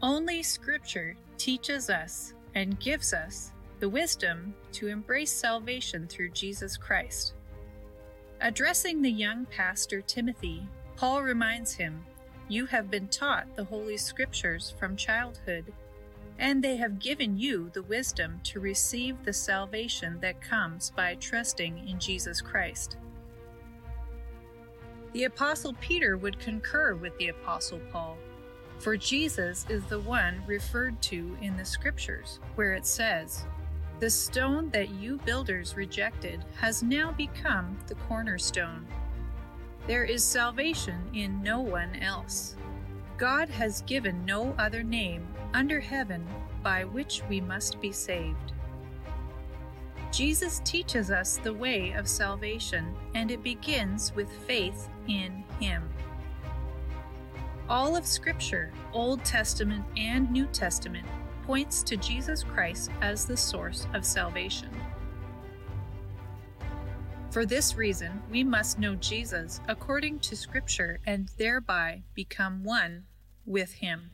Only Scripture teaches us and gives us the wisdom to embrace salvation through Jesus Christ. Addressing the young pastor Timothy, Paul reminds him, You have been taught the Holy Scriptures from childhood, and they have given you the wisdom to receive the salvation that comes by trusting in Jesus Christ. The Apostle Peter would concur with the Apostle Paul, for Jesus is the one referred to in the Scriptures, where it says, The stone that you builders rejected has now become the cornerstone. There is salvation in no one else. God has given no other name under heaven by which we must be saved. Jesus teaches us the way of salvation, and it begins with faith in Him. All of Scripture, Old Testament and New Testament, points to Jesus Christ as the source of salvation. For this reason, we must know Jesus according to Scripture and thereby become one with Him.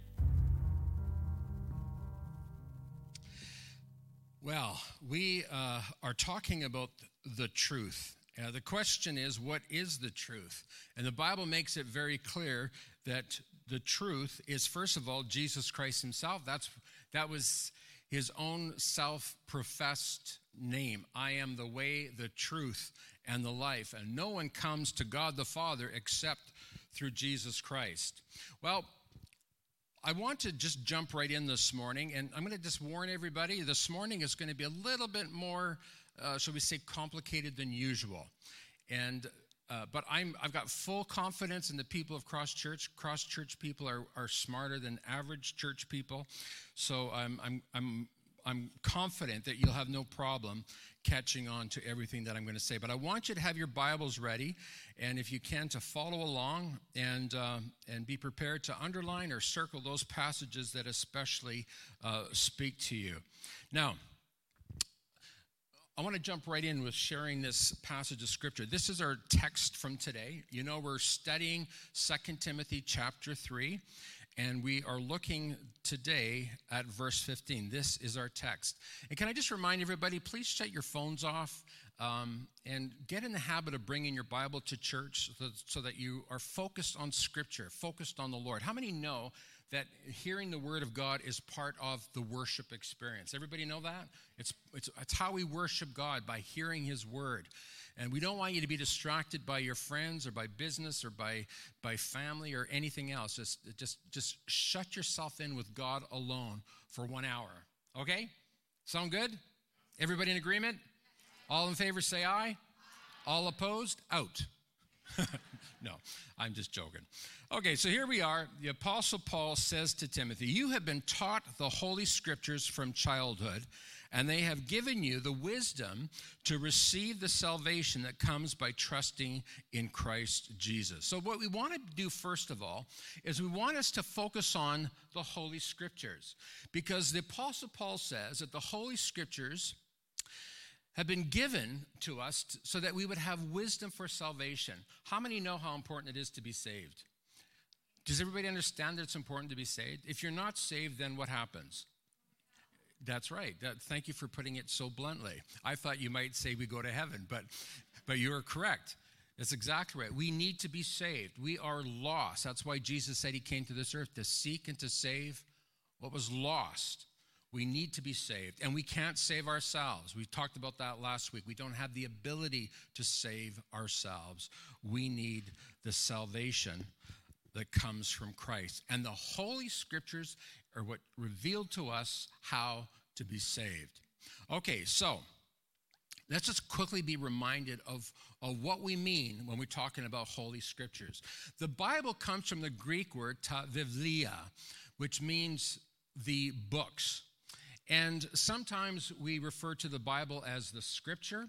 Well, we uh, are talking about the truth. Uh, the question is, what is the truth? And the Bible makes it very clear that the truth is, first of all, Jesus Christ Himself. That's that was His own self-professed name. I am the way, the truth, and the life, and no one comes to God the Father except through Jesus Christ. Well, I want to just jump right in this morning, and I'm going to just warn everybody this morning is going to be a little bit more, uh, shall we say, complicated than usual. And uh, but I'm, I've got full confidence in the people of Cross Church. Cross Church people are, are smarter than average church people. So I'm, I'm, I'm, I'm confident that you'll have no problem catching on to everything that I'm going to say. But I want you to have your Bibles ready, and if you can, to follow along and, uh, and be prepared to underline or circle those passages that especially uh, speak to you. Now, I want to jump right in with sharing this passage of scripture. This is our text from today. You know, we're studying Second Timothy chapter 3, and we are looking today at verse 15. This is our text. And can I just remind everybody, please shut your phones off um, and get in the habit of bringing your Bible to church so, so that you are focused on scripture, focused on the Lord. How many know that hearing the word of God is part of the worship experience. Everybody know that? It's, it's, it's how we worship God by hearing his word. And we don't want you to be distracted by your friends or by business or by, by family or anything else. Just, just, just shut yourself in with God alone for one hour. Okay? Sound good? Everybody in agreement? All in favor say aye. All opposed? Out. no, I'm just joking. Okay, so here we are. The Apostle Paul says to Timothy, You have been taught the Holy Scriptures from childhood, and they have given you the wisdom to receive the salvation that comes by trusting in Christ Jesus. So, what we want to do, first of all, is we want us to focus on the Holy Scriptures, because the Apostle Paul says that the Holy Scriptures have been given to us so that we would have wisdom for salvation. How many know how important it is to be saved? Does everybody understand that it's important to be saved? If you're not saved, then what happens? That's right. That, thank you for putting it so bluntly. I thought you might say we go to heaven, but, but you are correct. That's exactly right. We need to be saved. We are lost. That's why Jesus said he came to this earth to seek and to save what was lost. We need to be saved, and we can't save ourselves. We talked about that last week. We don't have the ability to save ourselves. We need the salvation that comes from Christ. And the Holy Scriptures are what revealed to us how to be saved. Okay, so let's just quickly be reminded of, of what we mean when we're talking about Holy Scriptures. The Bible comes from the Greek word ta vivlia, which means the books. And sometimes we refer to the Bible as the scripture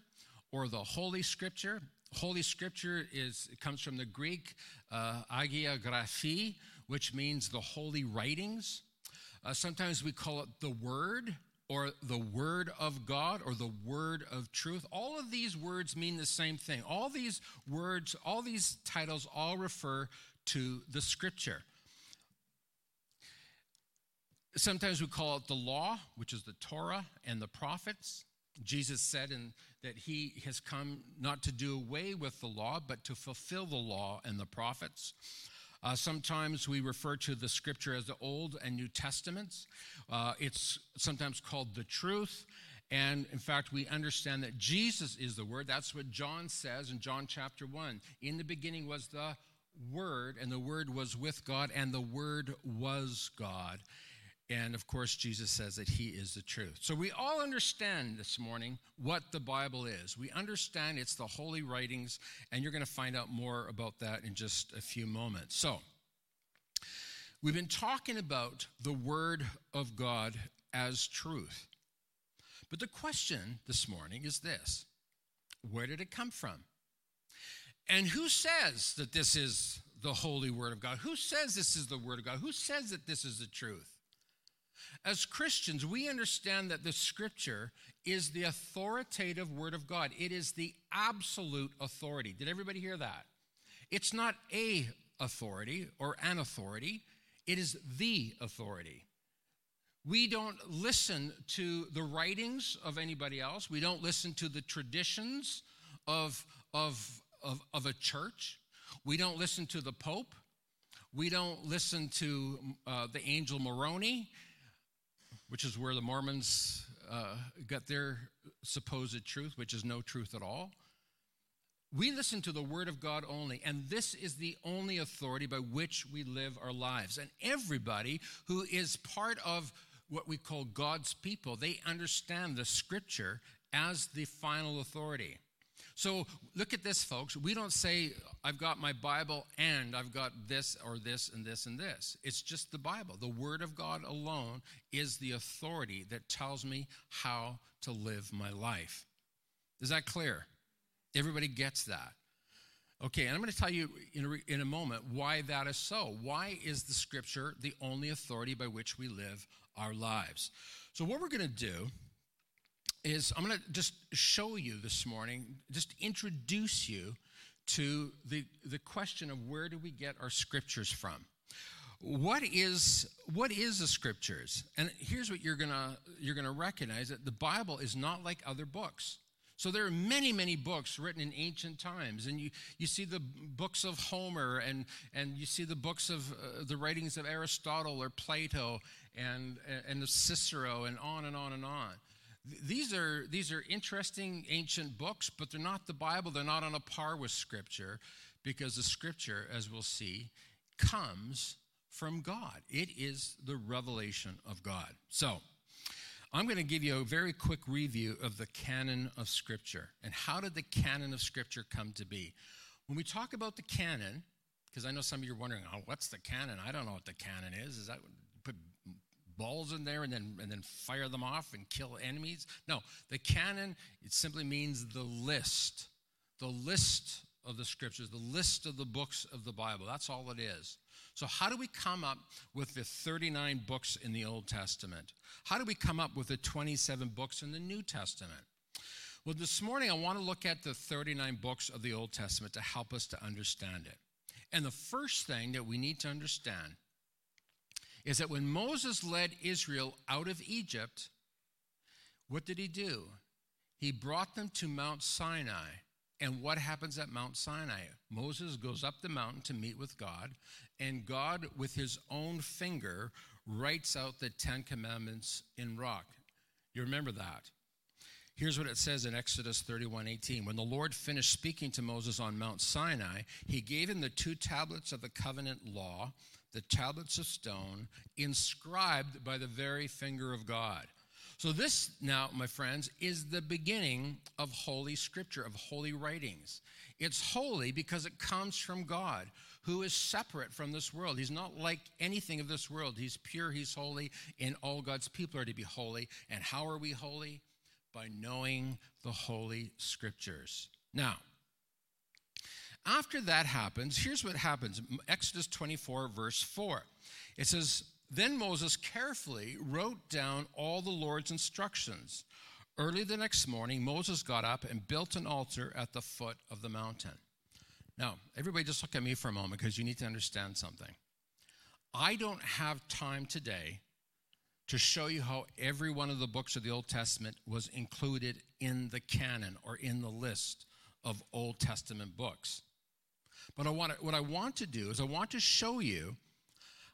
or the Holy Scripture. Holy Scripture is comes from the Greek uh, Agia Graphi, which means the holy writings. Uh, sometimes we call it the Word or the Word of God or the Word of truth. All of these words mean the same thing. All these words, all these titles all refer to the Scripture. Sometimes we call it the law, which is the Torah and the prophets. Jesus said in, that he has come not to do away with the law, but to fulfill the law and the prophets. Uh, sometimes we refer to the scripture as the Old and New Testaments. Uh, it's sometimes called the truth. And in fact, we understand that Jesus is the Word. That's what John says in John chapter 1. In the beginning was the Word, and the Word was with God, and the Word was God. And of course, Jesus says that He is the truth. So we all understand this morning what the Bible is. We understand it's the holy writings, and you're going to find out more about that in just a few moments. So, we've been talking about the Word of God as truth. But the question this morning is this Where did it come from? And who says that this is the holy Word of God? Who says this is the Word of God? Who says that this is the truth? As Christians, we understand that the scripture is the authoritative word of God. It is the absolute authority. Did everybody hear that? It's not a authority or an authority, it is the authority. We don't listen to the writings of anybody else. We don't listen to the traditions of, of, of, of a church. We don't listen to the Pope. We don't listen to uh, the angel Moroni which is where the Mormons uh, got their supposed truth, which is no truth at all. We listen to the Word of God only, and this is the only authority by which we live our lives. And everybody who is part of what we call God's people, they understand the Scripture as the final authority. So look at this, folks. We don't say, I've got my Bible and I've got this or this and this and this. It's just the Bible. The Word of God alone is the authority that tells me how to live my life. Is that clear? Everybody gets that. Okay, and I'm going to tell you in a, in a moment why that is so. Why is the Scripture the only authority by which we live our lives? So, what we're going to do is I'm going to just show you this morning, just introduce you to the, the question of where do we get our scriptures from? What is what is the scriptures? And here's what you're gonna you're gonna recognize that the Bible is not like other books. So there are many, many books written in ancient times, and you, you see the books of Homer, and, and you see the books of uh, the writings of Aristotle or Plato and, and of Cicero, and on and on and on. These are, these are interesting ancient books, but they're not the Bible. They're not on a par with Scripture because the Scripture, as we'll see, comes from God. It is the revelation of God. So, I'm going to give you a very quick review of the canon of Scripture and how did the canon of Scripture come to be. When we talk about the canon, because I know some of you are wondering, oh, what's the canon? I don't know what the canon is. Is that balls in there and then and then fire them off and kill enemies. No, the canon it simply means the list, the list of the scriptures, the list of the books of the Bible. That's all it is. So how do we come up with the 39 books in the Old Testament? How do we come up with the 27 books in the New Testament? Well, this morning I want to look at the 39 books of the Old Testament to help us to understand it. And the first thing that we need to understand is that when Moses led Israel out of Egypt, what did he do? He brought them to Mount Sinai. And what happens at Mount Sinai? Moses goes up the mountain to meet with God, and God, with his own finger, writes out the Ten Commandments in rock. You remember that? Here's what it says in Exodus 31 18. When the Lord finished speaking to Moses on Mount Sinai, he gave him the two tablets of the covenant law the tablets of stone inscribed by the very finger of God. So, this now, my friends, is the beginning of Holy Scripture, of holy writings. It's holy because it comes from God, who is separate from this world. He's not like anything of this world. He's pure, He's holy, and all God's people are to be holy. And how are we holy? By knowing the Holy Scriptures. Now, after that happens, here's what happens Exodus 24, verse 4. It says, Then Moses carefully wrote down all the Lord's instructions. Early the next morning, Moses got up and built an altar at the foot of the mountain. Now, everybody just look at me for a moment because you need to understand something. I don't have time today to show you how every one of the books of the Old Testament was included in the canon or in the list of Old Testament books. But I want to, what I want to do is I want to show you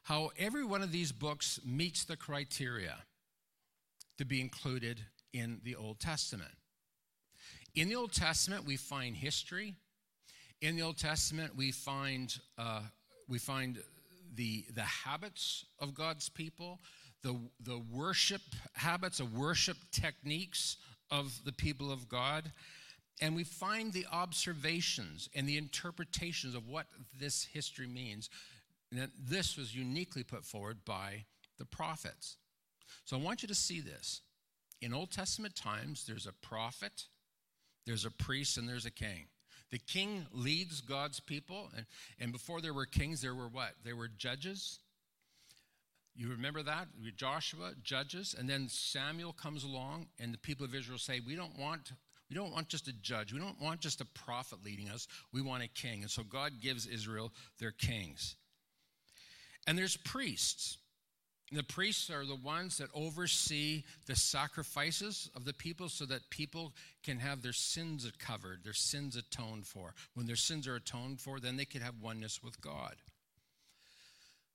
how every one of these books meets the criteria to be included in the Old Testament. In the Old Testament, we find history. In the Old Testament, we find uh, we find the the habits of God's people, the the worship habits, of worship techniques of the people of God, and we find the observations and the interpretations of what this history means. And that this was uniquely put forward by the prophets. So I want you to see this. In Old Testament times, there's a prophet, there's a priest, and there's a king. The king leads God's people, and, and before there were kings, there were what? There were judges. You remember that? Joshua, judges, and then Samuel comes along, and the people of Israel say, We don't want we don't want just a judge. We don't want just a prophet leading us. We want a king. And so God gives Israel their kings. And there's priests. The priests are the ones that oversee the sacrifices of the people so that people can have their sins covered, their sins atoned for. When their sins are atoned for, then they can have oneness with God.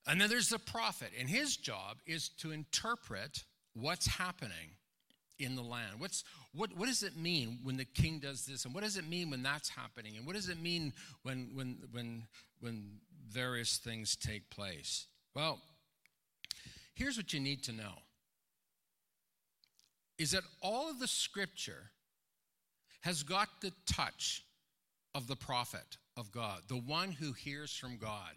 And then there's the prophet, and his job is to interpret what's happening in the land. What's, what, what does it mean when the king does this? And what does it mean when that's happening? And what does it mean when, when, when, when various things take place? Well, Here's what you need to know is that all of the scripture has got the touch of the prophet of God, the one who hears from God.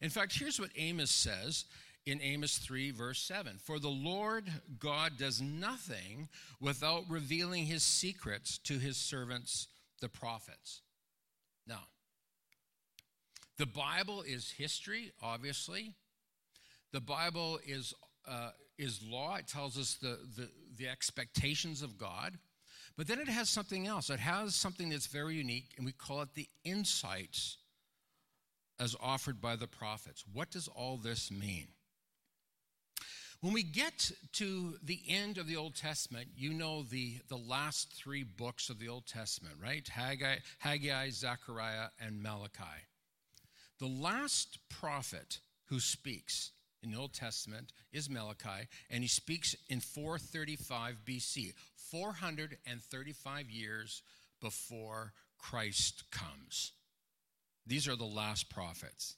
In fact, here's what Amos says in Amos 3, verse 7 For the Lord God does nothing without revealing his secrets to his servants, the prophets. Now, the Bible is history, obviously. The Bible is, uh, is law, it tells us the, the, the expectations of God. But then it has something else. It has something that's very unique, and we call it the insights as offered by the prophets. What does all this mean? When we get to the end of the Old Testament, you know the, the last three books of the Old Testament, right? Haggai, Haggai, Zechariah, and Malachi. The last prophet who speaks in the Old Testament is Malachi, and he speaks in 435 BC, 435 years before Christ comes. These are the last prophets.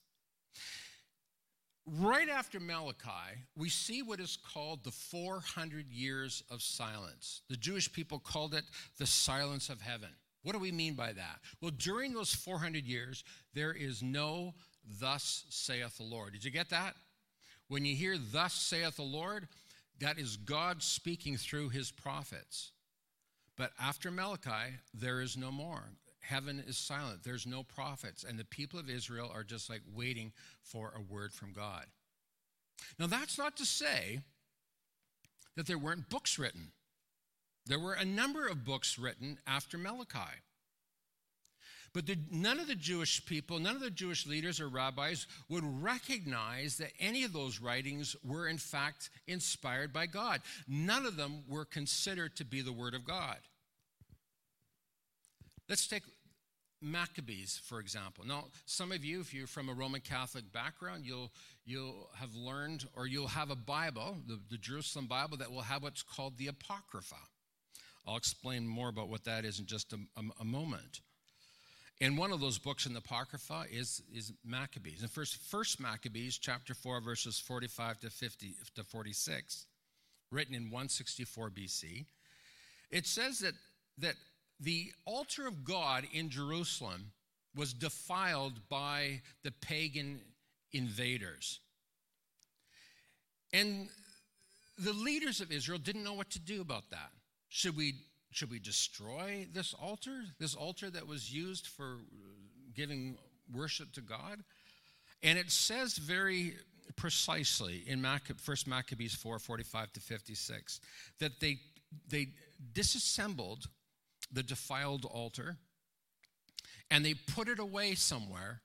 Right after Malachi, we see what is called the 400 years of silence. The Jewish people called it the silence of heaven. What do we mean by that? Well, during those 400 years, there is no thus saith the Lord. Did you get that? When you hear, Thus saith the Lord, that is God speaking through his prophets. But after Malachi, there is no more. Heaven is silent. There's no prophets. And the people of Israel are just like waiting for a word from God. Now, that's not to say that there weren't books written. There were a number of books written after Malachi. But the, none of the Jewish people, none of the Jewish leaders or rabbis would recognize that any of those writings were in fact inspired by God. None of them were considered to be the Word of God. Let's take Maccabees, for example. Now, some of you, if you're from a Roman Catholic background, you'll, you'll have learned or you'll have a Bible, the, the Jerusalem Bible, that will have what's called the Apocrypha. I'll explain more about what that is in just a, a, a moment. And one of those books in the Apocrypha is, is Maccabees. And first, first Maccabees, chapter 4, verses 45 to 50 to 46, written in 164 BC, it says that, that the altar of God in Jerusalem was defiled by the pagan invaders. And the leaders of Israel didn't know what to do about that. Should we should we destroy this altar? This altar that was used for uh, giving worship to God? And it says very precisely in First Maccabees 4 45 to 56 that they, they disassembled the defiled altar and they put it away somewhere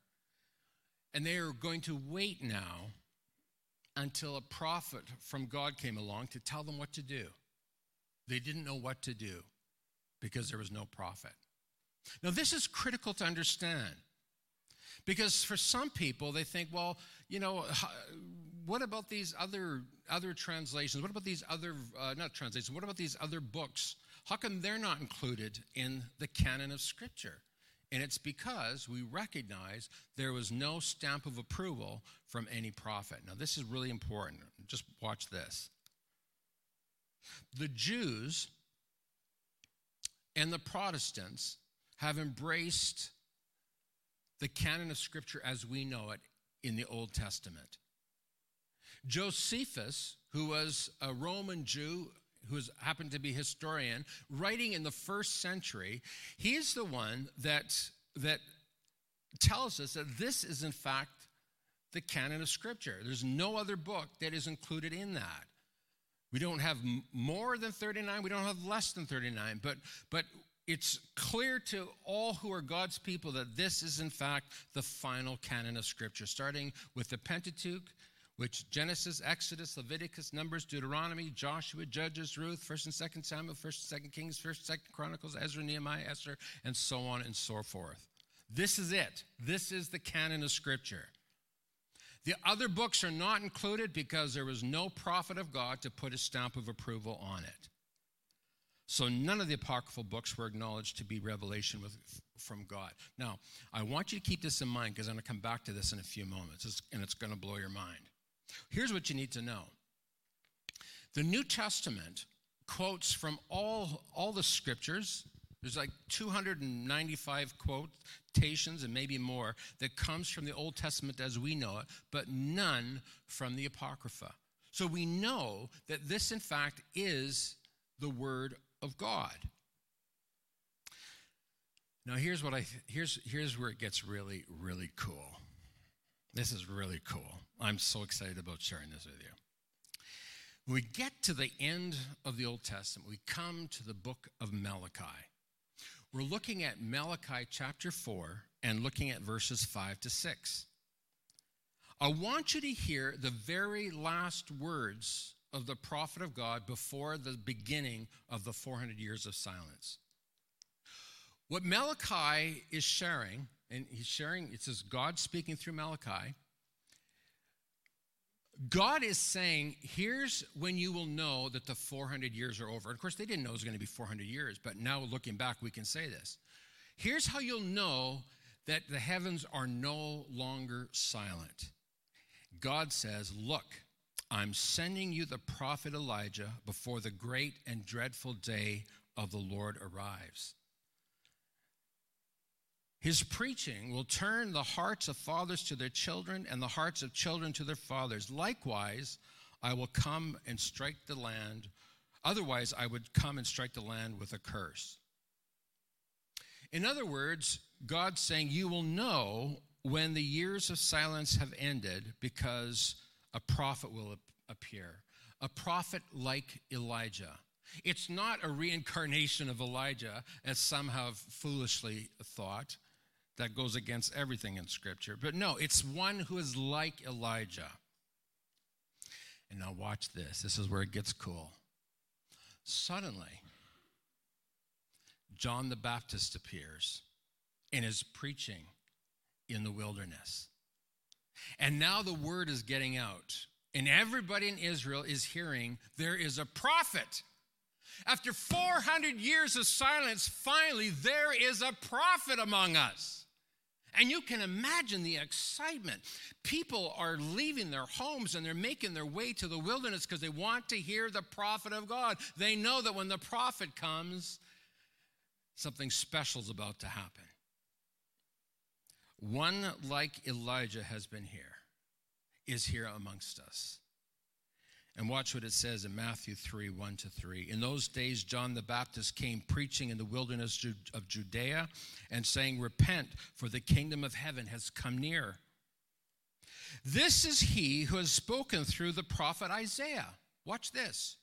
and they are going to wait now until a prophet from God came along to tell them what to do. They didn't know what to do because there was no prophet. Now, this is critical to understand because for some people, they think, well, you know, what about these other, other translations? What about these other, uh, not translations, what about these other books? How come they're not included in the canon of Scripture? And it's because we recognize there was no stamp of approval from any prophet. Now, this is really important. Just watch this. The Jews and the Protestants have embraced the canon of Scripture as we know it in the Old Testament. Josephus, who was a Roman Jew, who happened to be historian, writing in the first century, he's the one that, that tells us that this is, in fact, the canon of Scripture. There's no other book that is included in that. We don't have more than 39, we don't have less than 39, but, but it's clear to all who are God's people that this is, in fact, the final canon of Scripture, starting with the Pentateuch, which Genesis, Exodus, Leviticus, Numbers, Deuteronomy, Joshua, Judges, Ruth, 1st and 2nd Samuel, 1st and 2nd Kings, 1st and 2nd Chronicles, Ezra, Nehemiah, Esther, and so on and so forth. This is it. This is the canon of Scripture. The other books are not included because there was no prophet of God to put a stamp of approval on it. So none of the apocryphal books were acknowledged to be revelation with, from God. Now, I want you to keep this in mind because I'm going to come back to this in a few moments, and it's going to blow your mind. Here's what you need to know the New Testament quotes from all, all the scriptures. There's like 295 quotations and maybe more that comes from the Old Testament as we know it, but none from the Apocrypha. So we know that this, in fact, is the Word of God. Now here's what I here's here's where it gets really really cool. This is really cool. I'm so excited about sharing this with you. When we get to the end of the Old Testament, we come to the book of Malachi. We're looking at Malachi chapter 4 and looking at verses 5 to 6. I want you to hear the very last words of the prophet of God before the beginning of the 400 years of silence. What Malachi is sharing, and he's sharing, it says God speaking through Malachi. God is saying, here's when you will know that the 400 years are over. Of course, they didn't know it was going to be 400 years, but now looking back, we can say this. Here's how you'll know that the heavens are no longer silent. God says, Look, I'm sending you the prophet Elijah before the great and dreadful day of the Lord arrives. His preaching will turn the hearts of fathers to their children and the hearts of children to their fathers. Likewise, I will come and strike the land. Otherwise, I would come and strike the land with a curse. In other words, God's saying, You will know when the years of silence have ended because a prophet will appear, a prophet like Elijah. It's not a reincarnation of Elijah, as some have foolishly thought. That goes against everything in Scripture. But no, it's one who is like Elijah. And now, watch this. This is where it gets cool. Suddenly, John the Baptist appears and is preaching in the wilderness. And now the word is getting out, and everybody in Israel is hearing there is a prophet. After 400 years of silence, finally, there is a prophet among us. And you can imagine the excitement. People are leaving their homes and they're making their way to the wilderness because they want to hear the prophet of God. They know that when the prophet comes, something special is about to happen. One like Elijah has been here, is here amongst us. And watch what it says in Matthew 3 1 to 3. In those days, John the Baptist came preaching in the wilderness of Judea and saying, Repent, for the kingdom of heaven has come near. This is he who has spoken through the prophet Isaiah. Watch this.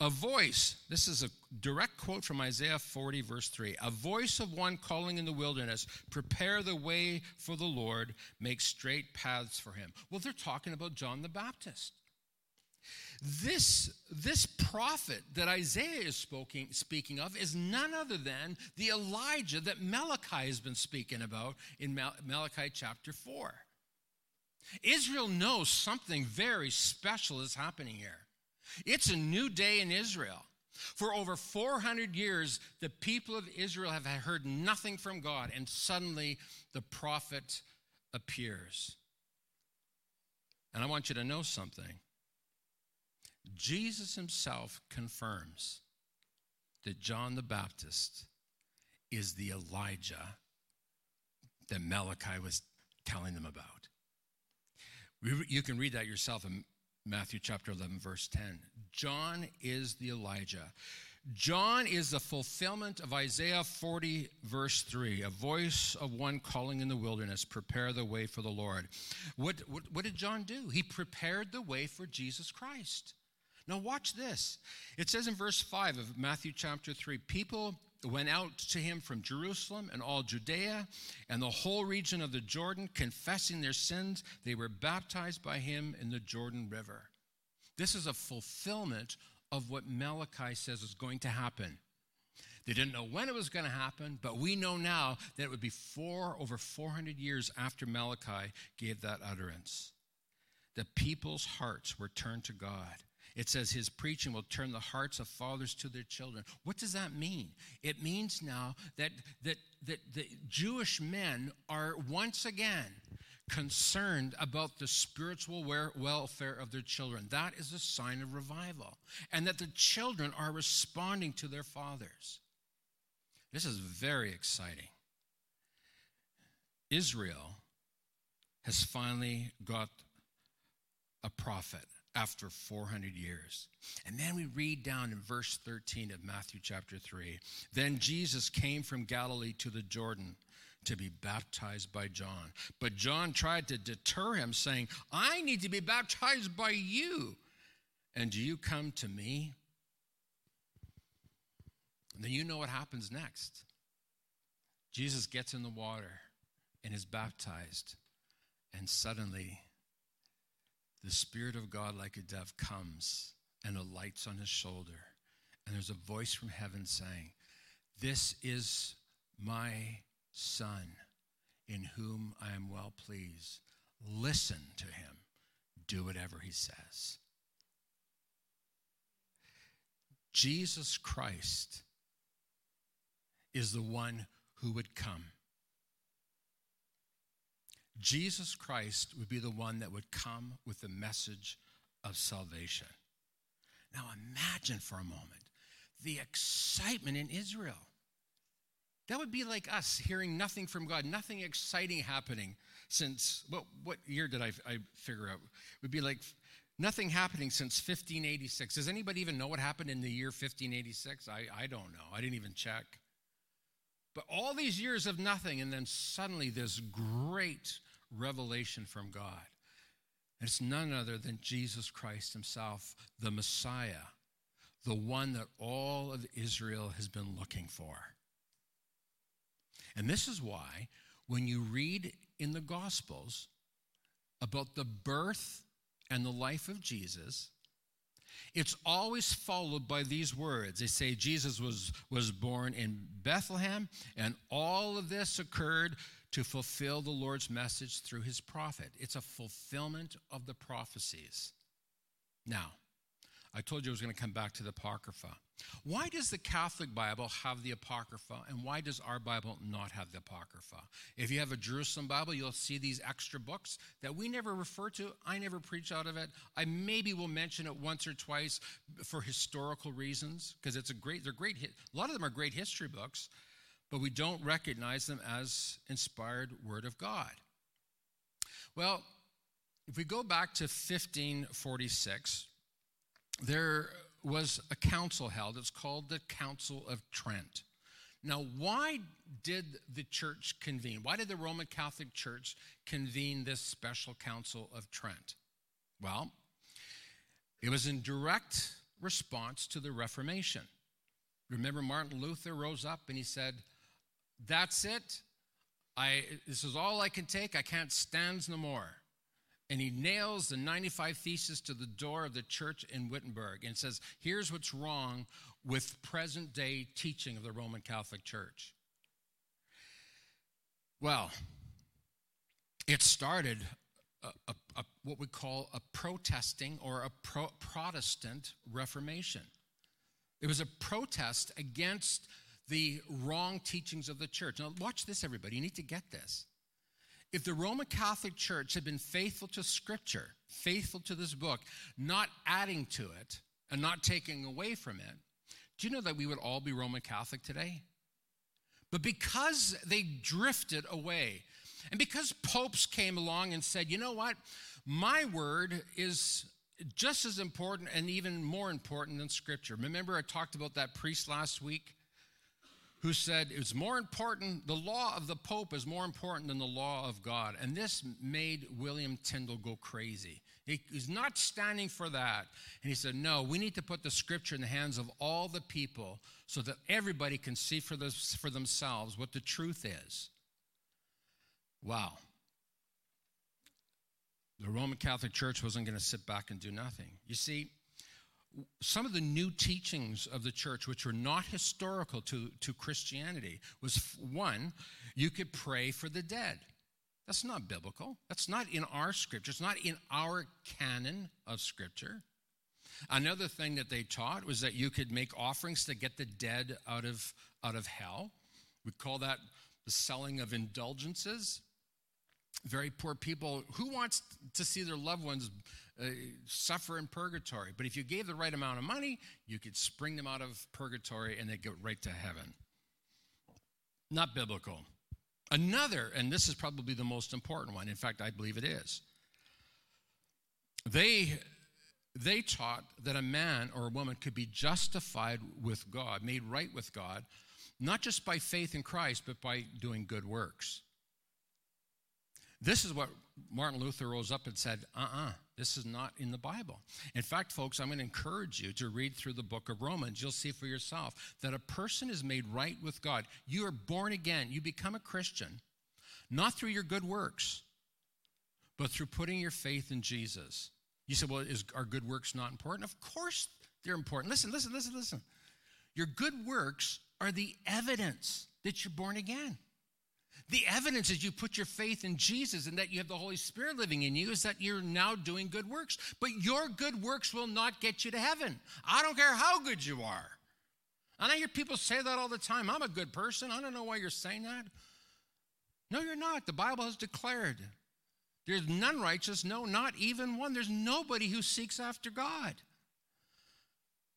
A voice, this is a direct quote from Isaiah 40, verse 3 a voice of one calling in the wilderness, prepare the way for the Lord, make straight paths for him. Well, they're talking about John the Baptist. This, this prophet that Isaiah is speaking, speaking of is none other than the Elijah that Malachi has been speaking about in Malachi chapter 4. Israel knows something very special is happening here. It's a new day in Israel. For over 400 years, the people of Israel have heard nothing from God, and suddenly the prophet appears. And I want you to know something. Jesus himself confirms that John the Baptist is the Elijah that Malachi was telling them about. You can read that yourself in Matthew chapter 11, verse 10. John is the Elijah. John is the fulfillment of Isaiah 40, verse 3, a voice of one calling in the wilderness, prepare the way for the Lord. What, what, what did John do? He prepared the way for Jesus Christ. Now, watch this. It says in verse 5 of Matthew chapter 3 people went out to him from Jerusalem and all Judea and the whole region of the Jordan, confessing their sins. They were baptized by him in the Jordan River. This is a fulfillment of what Malachi says is going to happen. They didn't know when it was going to happen, but we know now that it would be four over 400 years after Malachi gave that utterance. The people's hearts were turned to God. It says his preaching will turn the hearts of fathers to their children. What does that mean? It means now that, that, that the Jewish men are once again concerned about the spiritual welfare of their children. That is a sign of revival. And that the children are responding to their fathers. This is very exciting. Israel has finally got a prophet after 400 years. And then we read down in verse 13 of Matthew chapter 3 Then Jesus came from Galilee to the Jordan to be baptized by John. But John tried to deter him, saying, I need to be baptized by you. And do you come to me? And then you know what happens next. Jesus gets in the water and is baptized. And suddenly the Spirit of God, like a dove, comes and alights on his shoulder. And there's a voice from heaven saying, This is my Son, in whom I am well pleased. Listen to him, do whatever he says. Jesus Christ is the one who would come Jesus Christ would be the one that would come with the message of salvation. Now imagine for a moment the excitement in Israel. That would be like us hearing nothing from God, nothing exciting happening since, what, what year did I, I figure out? It would be like nothing happening since 1586. Does anybody even know what happened in the year 1586? I, I don't know. I didn't even check. But all these years of nothing, and then suddenly this great revelation from God. And it's none other than Jesus Christ Himself, the Messiah, the one that all of Israel has been looking for. And this is why, when you read in the Gospels about the birth and the life of Jesus, it's always followed by these words. They say Jesus was, was born in Bethlehem, and all of this occurred to fulfill the Lord's message through his prophet. It's a fulfillment of the prophecies. Now, I told you I was going to come back to the Apocrypha. Why does the Catholic Bible have the Apocrypha and why does our Bible not have the Apocrypha? If you have a Jerusalem Bible, you'll see these extra books that we never refer to. I never preach out of it. I maybe will mention it once or twice for historical reasons because it's a great, they're great, a lot of them are great history books, but we don't recognize them as inspired Word of God. Well, if we go back to 1546, there was a council held. It's called the Council of Trent. Now, why did the church convene? Why did the Roman Catholic Church convene this special Council of Trent? Well, it was in direct response to the Reformation. Remember, Martin Luther rose up and he said, That's it. I, this is all I can take. I can't stand no more. And he nails the 95 Theses to the door of the church in Wittenberg and says, Here's what's wrong with present day teaching of the Roman Catholic Church. Well, it started a, a, a, what we call a protesting or a pro- Protestant Reformation. It was a protest against the wrong teachings of the church. Now, watch this, everybody. You need to get this. If the Roman Catholic Church had been faithful to Scripture, faithful to this book, not adding to it and not taking away from it, do you know that we would all be Roman Catholic today? But because they drifted away, and because popes came along and said, you know what, my word is just as important and even more important than Scripture. Remember, I talked about that priest last week who said it's more important, the law of the Pope is more important than the law of God. And this made William Tyndale go crazy. He, he's not standing for that. And he said, no, we need to put the scripture in the hands of all the people so that everybody can see for, this, for themselves what the truth is. Wow. The Roman Catholic Church wasn't going to sit back and do nothing. You see, some of the new teachings of the church, which were not historical to, to Christianity, was one, you could pray for the dead. That's not biblical. That's not in our scripture. It's not in our canon of scripture. Another thing that they taught was that you could make offerings to get the dead out of, out of hell. We call that the selling of indulgences. Very poor people. Who wants to see their loved ones uh, suffer in purgatory? But if you gave the right amount of money, you could spring them out of purgatory and they go right to heaven. Not biblical. Another, and this is probably the most important one, in fact, I believe it is. They, they taught that a man or a woman could be justified with God, made right with God, not just by faith in Christ, but by doing good works. This is what Martin Luther rose up and said, uh uh-uh, uh this is not in the Bible. In fact, folks, I'm going to encourage you to read through the book of Romans. You'll see for yourself that a person is made right with God. You are born again. You become a Christian, not through your good works, but through putting your faith in Jesus. You say, well, is, are good works not important? Of course they're important. Listen, listen, listen, listen. Your good works are the evidence that you're born again. The evidence is you put your faith in Jesus and that you have the Holy Spirit living in you is that you're now doing good works. But your good works will not get you to heaven. I don't care how good you are. And I hear people say that all the time. I'm a good person. I don't know why you're saying that. No, you're not. The Bible has declared there's none righteous, no, not even one. There's nobody who seeks after God.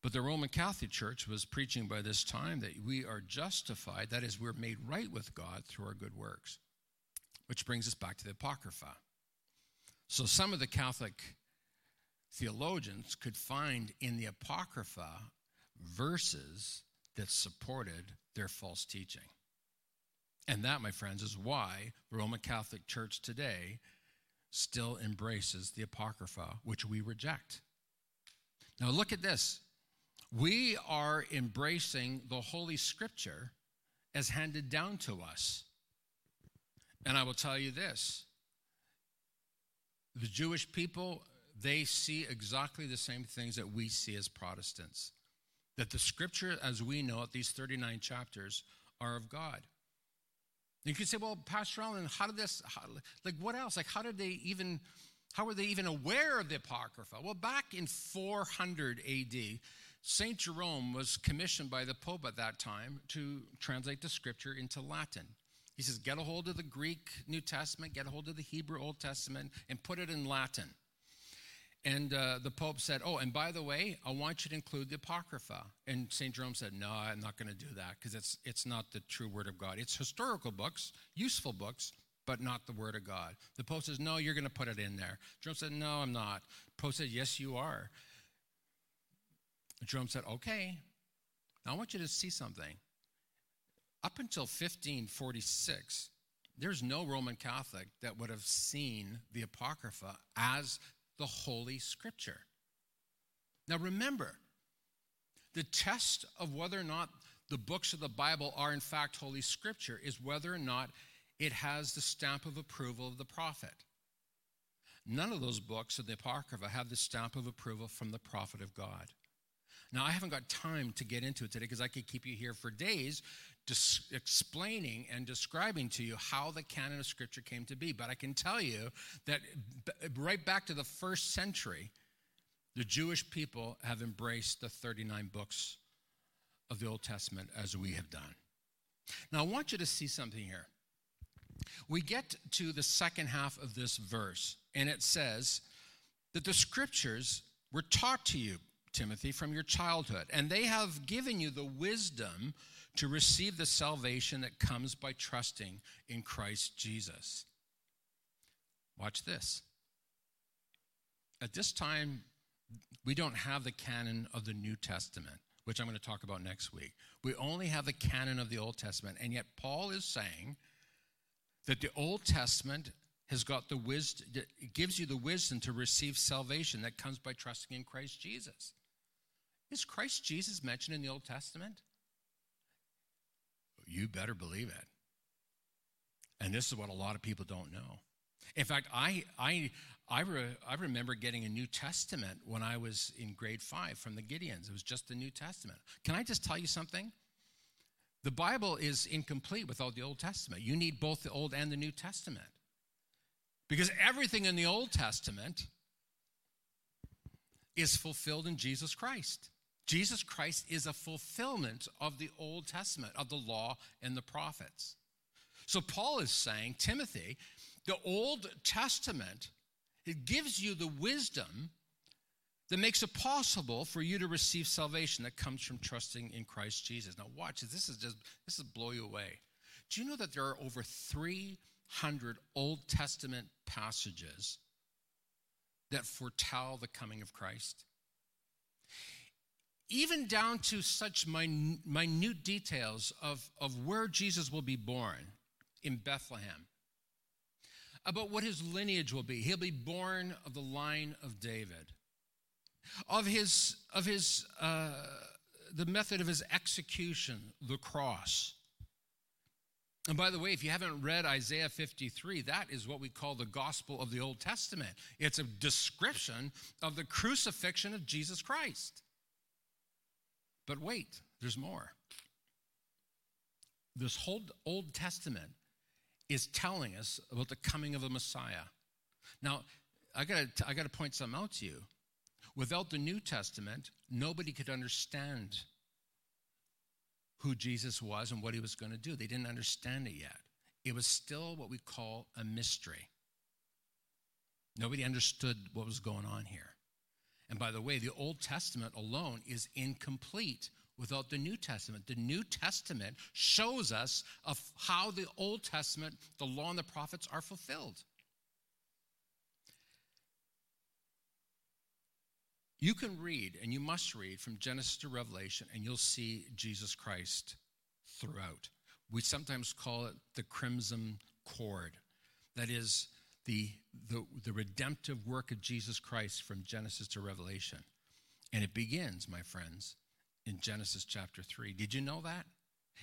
But the Roman Catholic Church was preaching by this time that we are justified, that is, we're made right with God through our good works. Which brings us back to the Apocrypha. So some of the Catholic theologians could find in the Apocrypha verses that supported their false teaching. And that, my friends, is why the Roman Catholic Church today still embraces the Apocrypha, which we reject. Now, look at this. We are embracing the Holy Scripture as handed down to us. And I will tell you this the Jewish people, they see exactly the same things that we see as Protestants. That the Scripture, as we know it, these 39 chapters, are of God. You could say, well, Pastor Allen, how did this, how, like, what else? Like, how did they even, how were they even aware of the Apocrypha? Well, back in 400 AD, St. Jerome was commissioned by the Pope at that time to translate the scripture into Latin. He says, get a hold of the Greek New Testament, get a hold of the Hebrew Old Testament, and put it in Latin. And uh, the Pope said, Oh, and by the way, I want you to include the Apocrypha. And St. Jerome said, No, I'm not going to do that because it's, it's not the true Word of God. It's historical books, useful books, but not the Word of God. The Pope says, No, you're going to put it in there. Jerome said, No, I'm not. The Pope said, Yes, you are. Jerome said, Okay, now I want you to see something. Up until 1546, there's no Roman Catholic that would have seen the Apocrypha as the Holy Scripture. Now remember, the test of whether or not the books of the Bible are in fact Holy Scripture is whether or not it has the stamp of approval of the prophet. None of those books of the Apocrypha have the stamp of approval from the prophet of God. Now, I haven't got time to get into it today because I could keep you here for days dis- explaining and describing to you how the canon of Scripture came to be. But I can tell you that b- right back to the first century, the Jewish people have embraced the 39 books of the Old Testament as we have done. Now, I want you to see something here. We get to the second half of this verse, and it says that the scriptures were taught to you, Timothy, from your childhood, and they have given you the wisdom to receive the salvation that comes by trusting in Christ Jesus. Watch this. At this time, we don't have the canon of the New Testament, which I'm going to talk about next week. We only have the canon of the Old Testament, and yet Paul is saying that the Old Testament has got the wisdom, it gives you the wisdom to receive salvation that comes by trusting in Christ Jesus. Is Christ Jesus mentioned in the Old Testament? You better believe it. And this is what a lot of people don't know. In fact, I, I, I, re, I remember getting a New Testament when I was in grade five from the Gideons. It was just the New Testament. Can I just tell you something? The Bible is incomplete without the Old Testament. You need both the Old and the New Testament. Because everything in the Old Testament is fulfilled in Jesus Christ. Jesus Christ is a fulfillment of the Old Testament, of the law and the prophets. So Paul is saying, Timothy, the Old Testament, it gives you the wisdom that makes it possible for you to receive salvation that comes from trusting in Christ Jesus. Now, watch this. is just this is blow you away. Do you know that there are over 300 Old Testament passages that foretell the coming of Christ? Even down to such minute details of, of where Jesus will be born in Bethlehem, about what his lineage will be. He'll be born of the line of David of his of his uh, the method of his execution, the cross. And by the way, if you haven't read Isaiah 53, that is what we call the gospel of the Old Testament. It's a description of the crucifixion of Jesus Christ. But wait, there's more. This whole Old Testament is telling us about the coming of a Messiah. Now, I gotta, I got to point something out to you. Without the New Testament, nobody could understand who Jesus was and what he was going to do. They didn't understand it yet. It was still what we call a mystery. Nobody understood what was going on here. And by the way, the Old Testament alone is incomplete without the New Testament. The New Testament shows us of how the Old Testament, the law and the prophets are fulfilled. You can read, and you must read from Genesis to Revelation, and you'll see Jesus Christ throughout. We sometimes call it the crimson cord. That is the, the, the redemptive work of Jesus Christ from Genesis to Revelation. And it begins, my friends, in Genesis chapter 3. Did you know that?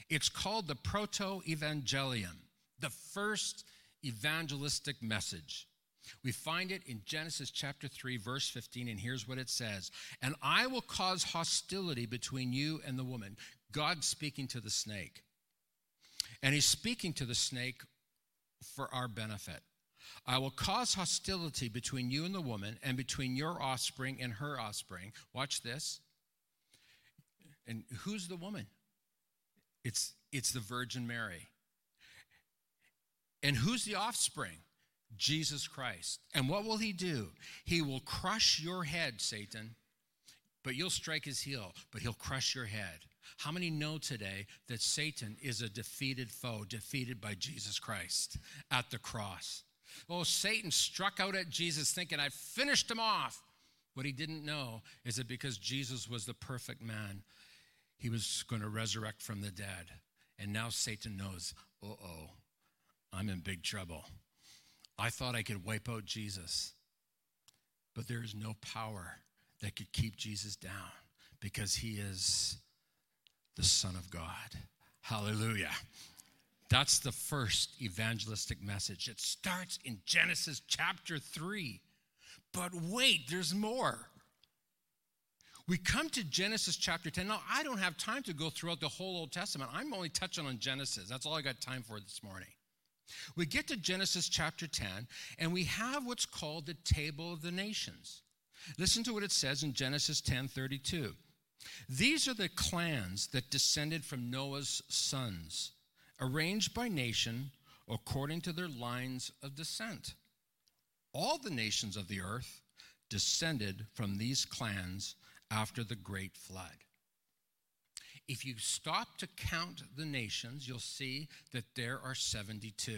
It's called the Proto Evangelium, the first evangelistic message. We find it in Genesis chapter 3, verse 15, and here's what it says And I will cause hostility between you and the woman. God speaking to the snake. And he's speaking to the snake for our benefit. I will cause hostility between you and the woman, and between your offspring and her offspring. Watch this. And who's the woman? It's, it's the Virgin Mary. And who's the offspring? Jesus Christ. And what will he do? He will crush your head, Satan, but you'll strike his heel, but he'll crush your head. How many know today that Satan is a defeated foe, defeated by Jesus Christ at the cross? Oh, Satan struck out at Jesus thinking, I finished him off. What he didn't know is that because Jesus was the perfect man, he was going to resurrect from the dead. And now Satan knows, uh oh, I'm in big trouble. I thought I could wipe out Jesus, but there is no power that could keep Jesus down because he is the Son of God. Hallelujah. That's the first evangelistic message. It starts in Genesis chapter 3. But wait, there's more. We come to Genesis chapter 10. Now, I don't have time to go throughout the whole Old Testament. I'm only touching on Genesis. That's all I got time for this morning. We get to Genesis chapter 10, and we have what's called the Table of the Nations. Listen to what it says in Genesis 10 32. These are the clans that descended from Noah's sons, arranged by nation according to their lines of descent. All the nations of the earth descended from these clans after the great flood. If you stop to count the nations, you'll see that there are 72.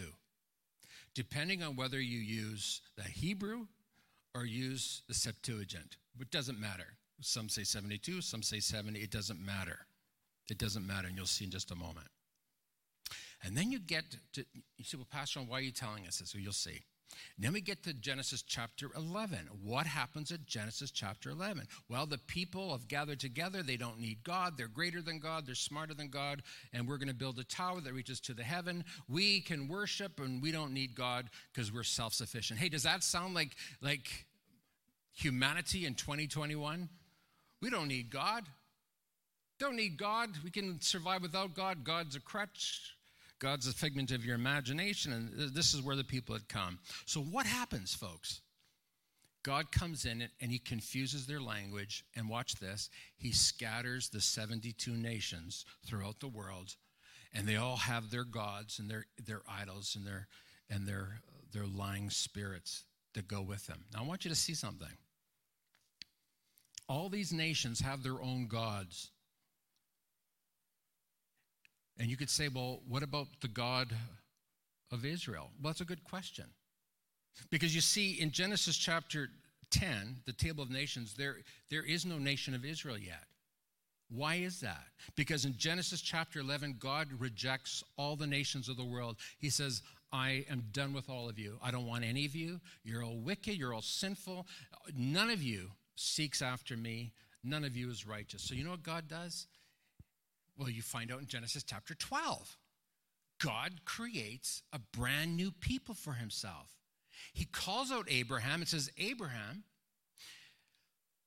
Depending on whether you use the Hebrew or use the Septuagint, it doesn't matter. Some say 72, some say 70. It doesn't matter. It doesn't matter, and you'll see in just a moment. And then you get to, you say, well, Pastor, why are you telling us this? Well, you'll see. then we get to Genesis chapter 11. What happens at Genesis chapter 11? Well, the people have gathered together. They don't need God. They're greater than God. They're smarter than God. And we're going to build a tower that reaches to the heaven. We can worship and we don't need God because we're self sufficient. Hey, does that sound like, like humanity in 2021? We don't need God. Don't need God. We can survive without God. God's a crutch. God's a figment of your imagination. And this is where the people had come. So, what happens, folks? God comes in and he confuses their language. And watch this he scatters the 72 nations throughout the world. And they all have their gods and their, their idols and, their, and their, their lying spirits that go with them. Now, I want you to see something. All these nations have their own gods. And you could say, well, what about the God of Israel? Well, that's a good question. Because you see, in Genesis chapter 10, the table of nations, there, there is no nation of Israel yet. Why is that? Because in Genesis chapter 11, God rejects all the nations of the world. He says, I am done with all of you. I don't want any of you. You're all wicked. You're all sinful. None of you seeks after me. None of you is righteous. So, you know what God does? Well, you find out in Genesis chapter 12. God creates a brand new people for himself. He calls out Abraham and says, Abraham,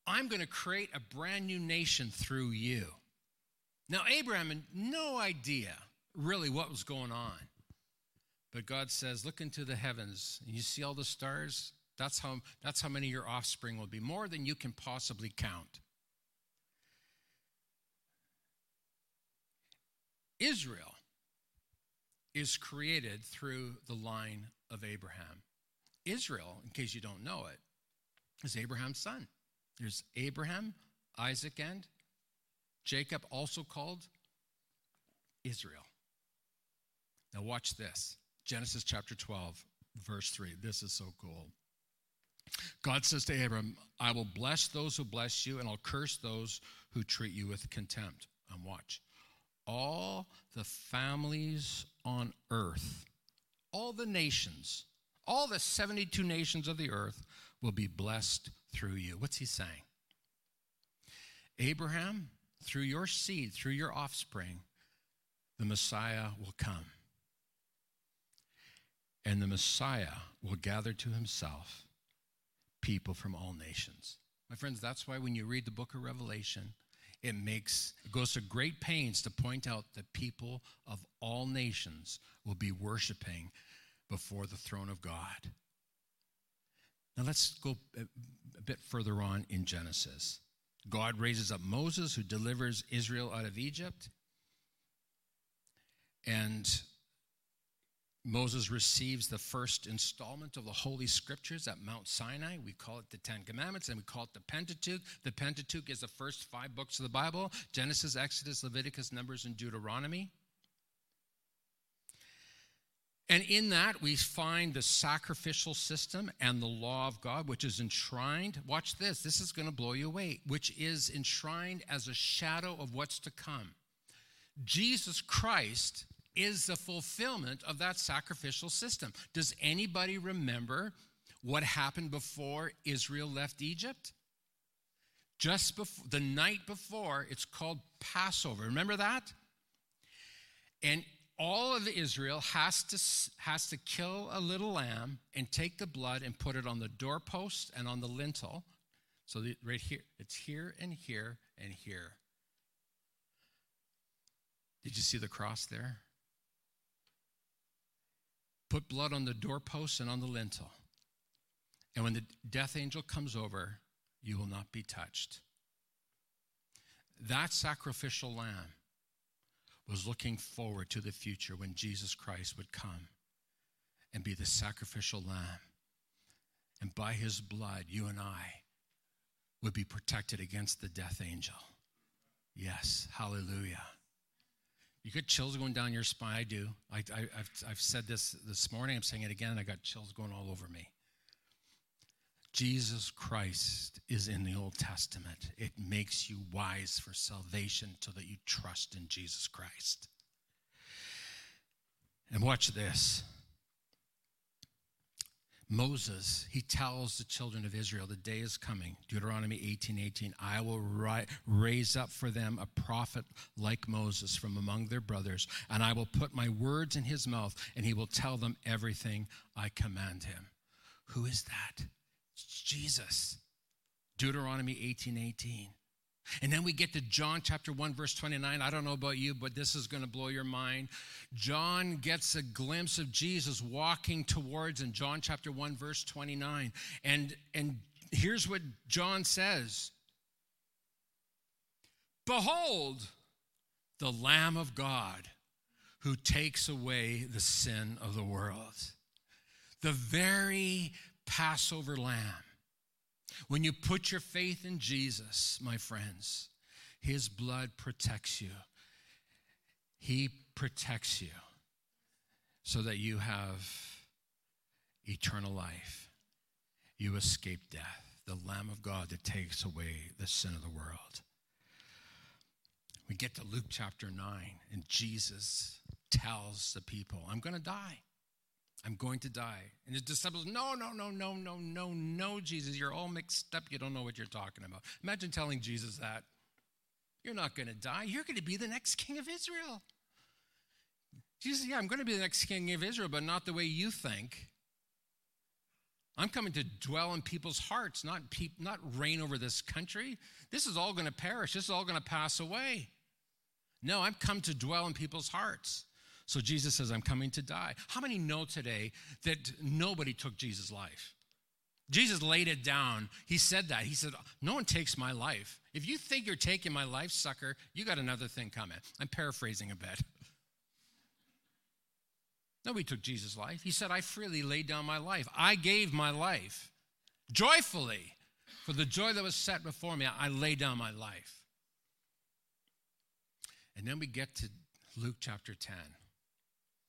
I'm going to create a brand new nation through you. Now, Abraham had no idea really what was going on. But God says, Look into the heavens, and you see all the stars? That's how, that's how many your offspring will be, more than you can possibly count. Israel is created through the line of Abraham. Israel, in case you don't know it, is Abraham's son. There's Abraham, Isaac, and Jacob, also called Israel. Now, watch this Genesis chapter 12, verse 3. This is so cool. God says to Abram, I will bless those who bless you, and I'll curse those who treat you with contempt. And watch. All the families on earth, all the nations, all the 72 nations of the earth will be blessed through you. What's he saying? Abraham, through your seed, through your offspring, the Messiah will come. And the Messiah will gather to himself people from all nations. My friends, that's why when you read the book of Revelation, it makes it goes to great pains to point out that people of all nations will be worshiping before the throne of God. Now let's go a bit further on in Genesis. God raises up Moses who delivers Israel out of Egypt. And Moses receives the first installment of the Holy Scriptures at Mount Sinai. We call it the Ten Commandments and we call it the Pentateuch. The Pentateuch is the first five books of the Bible Genesis, Exodus, Leviticus, Numbers, and Deuteronomy. And in that, we find the sacrificial system and the law of God, which is enshrined. Watch this, this is going to blow you away, which is enshrined as a shadow of what's to come. Jesus Christ is the fulfillment of that sacrificial system. Does anybody remember what happened before Israel left Egypt? just before the night before, it's called Passover. Remember that? And all of Israel has to, has to kill a little lamb and take the blood and put it on the doorpost and on the lintel. So the, right here, it's here and here and here. Did you see the cross there? Put blood on the doorposts and on the lintel. And when the death angel comes over, you will not be touched. That sacrificial lamb was looking forward to the future when Jesus Christ would come and be the sacrificial lamb. And by his blood, you and I would be protected against the death angel. Yes, hallelujah. You get chills going down your spine. I do. I, have I've said this this morning. I'm saying it again, I got chills going all over me. Jesus Christ is in the Old Testament. It makes you wise for salvation so that you trust in Jesus Christ. And watch this. Moses, he tells the children of Israel, the day is coming. Deuteronomy 18 18, I will ri- raise up for them a prophet like Moses from among their brothers, and I will put my words in his mouth, and he will tell them everything I command him. Who is that? It's Jesus. Deuteronomy 18 18. And then we get to John chapter 1, verse 29. I don't know about you, but this is going to blow your mind. John gets a glimpse of Jesus walking towards in John chapter 1, verse 29. And, and here's what John says Behold, the Lamb of God who takes away the sin of the world. The very Passover lamb. When you put your faith in Jesus, my friends, his blood protects you. He protects you so that you have eternal life. You escape death, the Lamb of God that takes away the sin of the world. We get to Luke chapter 9, and Jesus tells the people, I'm going to die. I'm going to die. And his disciples, no, no, no, no, no, no, no, Jesus, you're all mixed up. You don't know what you're talking about. Imagine telling Jesus that. You're not going to die. You're going to be the next king of Israel. Jesus, yeah, I'm going to be the next king of Israel, but not the way you think. I'm coming to dwell in people's hearts, not, pe- not reign over this country. This is all going to perish. This is all going to pass away. No, I've come to dwell in people's hearts. So Jesus says, I'm coming to die. How many know today that nobody took Jesus' life? Jesus laid it down. He said that. He said, No one takes my life. If you think you're taking my life, sucker, you got another thing coming. I'm paraphrasing a bit. Nobody took Jesus' life. He said, I freely laid down my life. I gave my life joyfully. For the joy that was set before me, I laid down my life. And then we get to Luke chapter 10.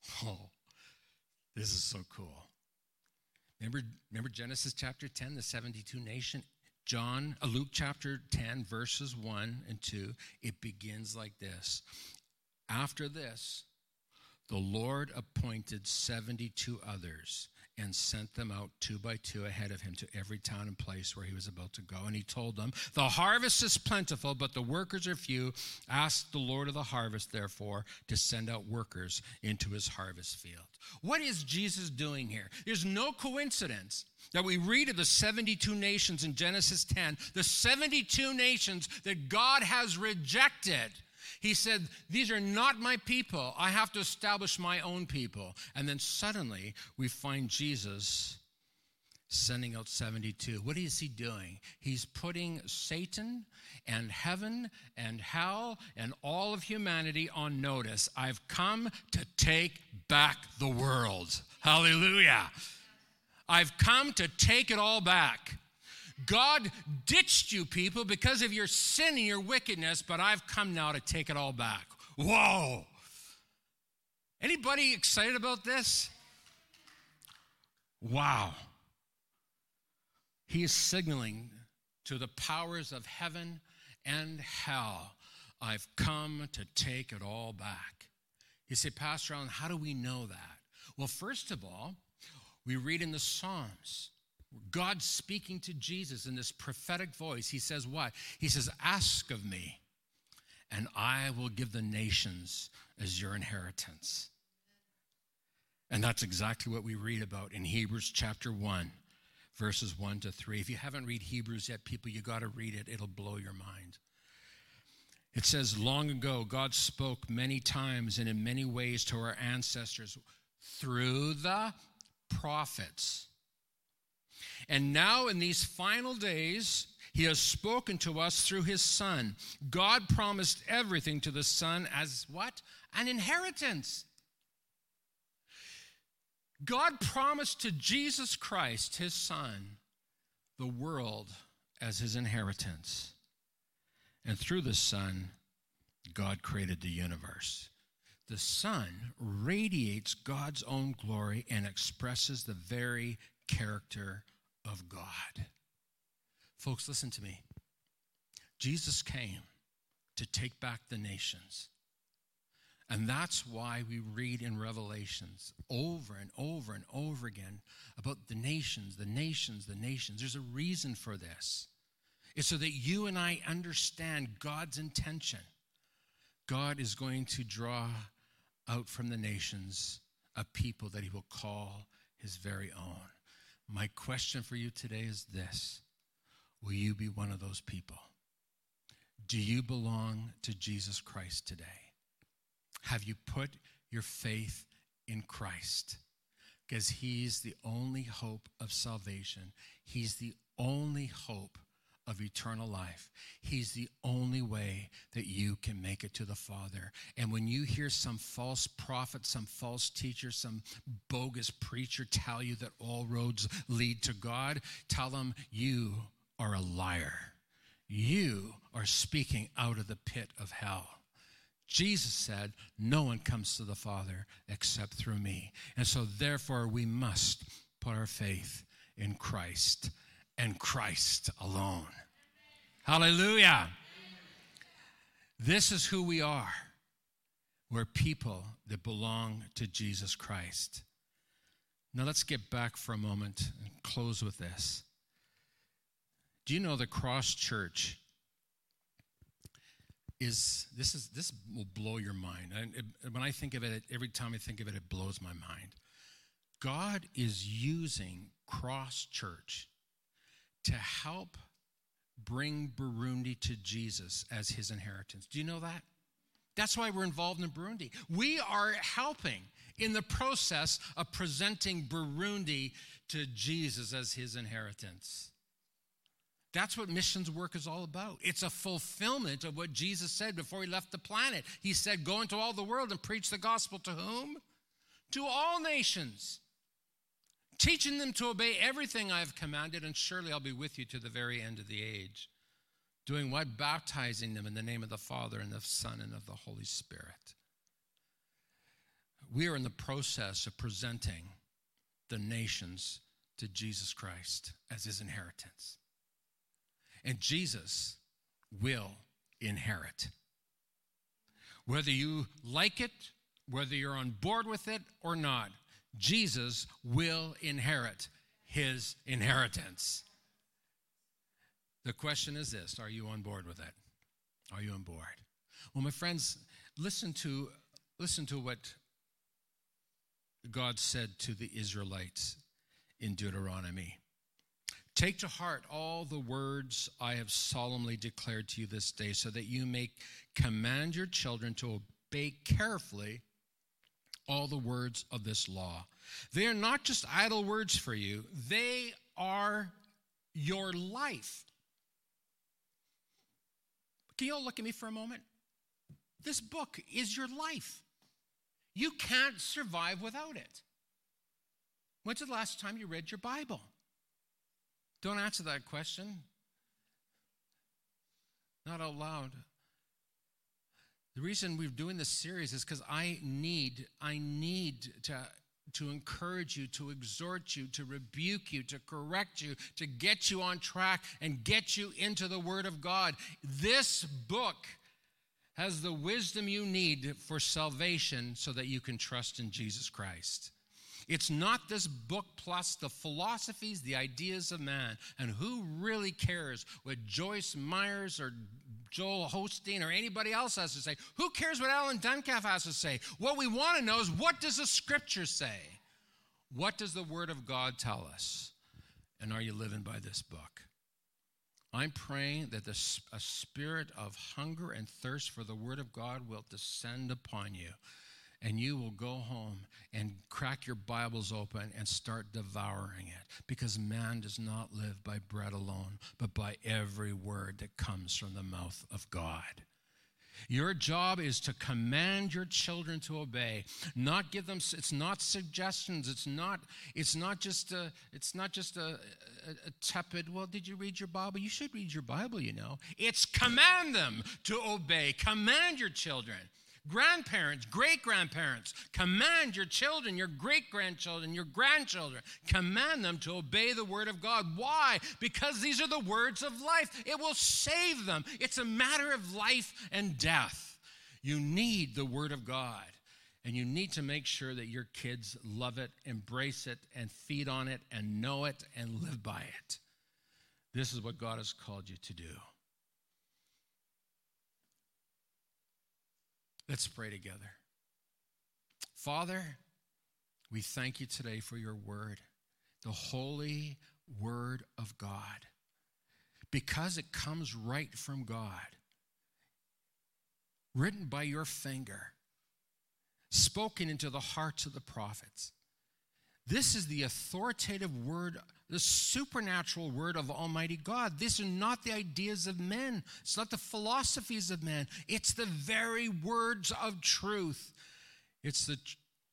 Oh, this is so cool. Remember, remember Genesis chapter 10, the 72 nation? John, uh, Luke chapter 10, verses 1 and 2, it begins like this. After this, the Lord appointed 72 others and sent them out two by two ahead of him to every town and place where he was about to go. And he told them, The harvest is plentiful, but the workers are few. Ask the Lord of the harvest, therefore, to send out workers into his harvest field. What is Jesus doing here? There's no coincidence that we read of the 72 nations in Genesis 10, the 72 nations that God has rejected he said, These are not my people. I have to establish my own people. And then suddenly we find Jesus sending out 72. What is he doing? He's putting Satan and heaven and hell and all of humanity on notice. I've come to take back the world. Hallelujah. I've come to take it all back. God ditched you people because of your sin and your wickedness, but I've come now to take it all back. Whoa. Anybody excited about this? Wow. He is signaling to the powers of heaven and hell, I've come to take it all back. You say, Pastor Allen, how do we know that? Well, first of all, we read in the Psalms God speaking to Jesus in this prophetic voice. He says, What? He says, Ask of me, and I will give the nations as your inheritance. And that's exactly what we read about in Hebrews chapter 1, verses 1 to 3. If you haven't read Hebrews yet, people, you got to read it. It'll blow your mind. It says, Long ago, God spoke many times and in many ways to our ancestors through the prophets. And now, in these final days, he has spoken to us through his Son. God promised everything to the Son as what? An inheritance. God promised to Jesus Christ, his Son, the world as his inheritance. And through the Son, God created the universe. The sun radiates God's own glory and expresses the very character of God. Folks, listen to me. Jesus came to take back the nations. And that's why we read in Revelations over and over and over again about the nations, the nations, the nations. There's a reason for this. It's so that you and I understand God's intention. God is going to draw out from the nations a people that he will call his very own. My question for you today is this Will you be one of those people? Do you belong to Jesus Christ today? Have you put your faith in Christ? Because He's the only hope of salvation, He's the only hope of eternal life. He's the only way that you can make it to the Father. And when you hear some false prophet, some false teacher, some bogus preacher tell you that all roads lead to God, tell them you are a liar. You are speaking out of the pit of hell. Jesus said, No one comes to the Father except through me. And so, therefore, we must put our faith in Christ and Christ alone. Hallelujah. This is who we are. We're people that belong to Jesus Christ. Now let's get back for a moment and close with this. Do you know the Cross Church is this is this will blow your mind. And when I think of it, every time I think of it, it blows my mind. God is using Cross Church to help bring Burundi to Jesus as his inheritance. Do you know that? That's why we're involved in Burundi. We are helping in the process of presenting Burundi to Jesus as his inheritance. That's what missions work is all about. It's a fulfillment of what Jesus said before he left the planet. He said, Go into all the world and preach the gospel to whom? To all nations teaching them to obey everything I have commanded, and surely I'll be with you to the very end of the age. Doing what? Baptizing them in the name of the Father and the Son and of the Holy Spirit. We are in the process of presenting the nations to Jesus Christ as his inheritance. And Jesus will inherit. Whether you like it, whether you're on board with it or not, Jesus will inherit his inheritance. The question is this Are you on board with it? Are you on board? Well, my friends, listen to, listen to what God said to the Israelites in Deuteronomy. Take to heart all the words I have solemnly declared to you this day, so that you may command your children to obey carefully all the words of this law. They are not just idle words for you, they are your life. Can you all look at me for a moment? This book is your life. You can't survive without it. When's the last time you read your Bible? Don't answer that question. Not out loud. The reason we're doing this series is because I need, I need to, to encourage you, to exhort you, to rebuke you, to correct you, to get you on track and get you into the Word of God. This book has the wisdom you need for salvation so that you can trust in Jesus Christ. It's not this book plus the philosophies, the ideas of man. And who really cares what Joyce Myers or Joel Osteen or anybody else has to say? Who cares what Alan Duncalf has to say? What we want to know is what does the scripture say? What does the word of God tell us? And are you living by this book? I'm praying that the, a spirit of hunger and thirst for the Word of God will descend upon you. And you will go home and crack your Bibles open and start devouring it. Because man does not live by bread alone, but by every word that comes from the mouth of God. Your job is to command your children to obey, not give them. It's not suggestions. It's not. It's not just a. It's not just a, a, a tepid. Well, did you read your Bible? You should read your Bible. You know, it's command them to obey. Command your children. Grandparents, great grandparents, command your children, your great grandchildren, your grandchildren, command them to obey the word of God. Why? Because these are the words of life. It will save them. It's a matter of life and death. You need the word of God. And you need to make sure that your kids love it, embrace it, and feed on it, and know it, and live by it. This is what God has called you to do. Let's pray together. Father, we thank you today for your word, the holy word of God, because it comes right from God, written by your finger, spoken into the hearts of the prophets. This is the authoritative word, the supernatural word of Almighty God. These are not the ideas of men, it's not the philosophies of men, it's the very words of truth. It's the,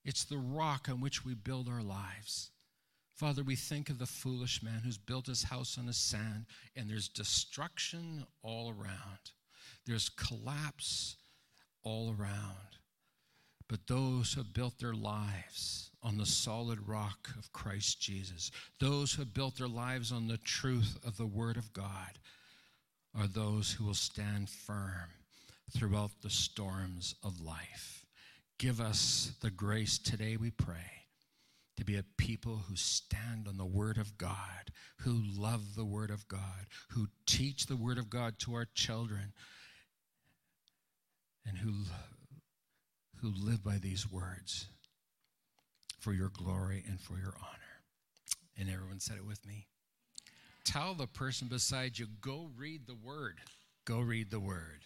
it's the rock on which we build our lives. Father, we think of the foolish man who's built his house on the sand, and there's destruction all around. There's collapse all around. But those who have built their lives on the solid rock of Christ Jesus. Those who have built their lives on the truth of the Word of God are those who will stand firm throughout the storms of life. Give us the grace today, we pray, to be a people who stand on the Word of God, who love the Word of God, who teach the Word of God to our children, and who, who live by these words for your glory and for your honor. And everyone said it with me. Tell the person beside you, go read the word. Go read the word.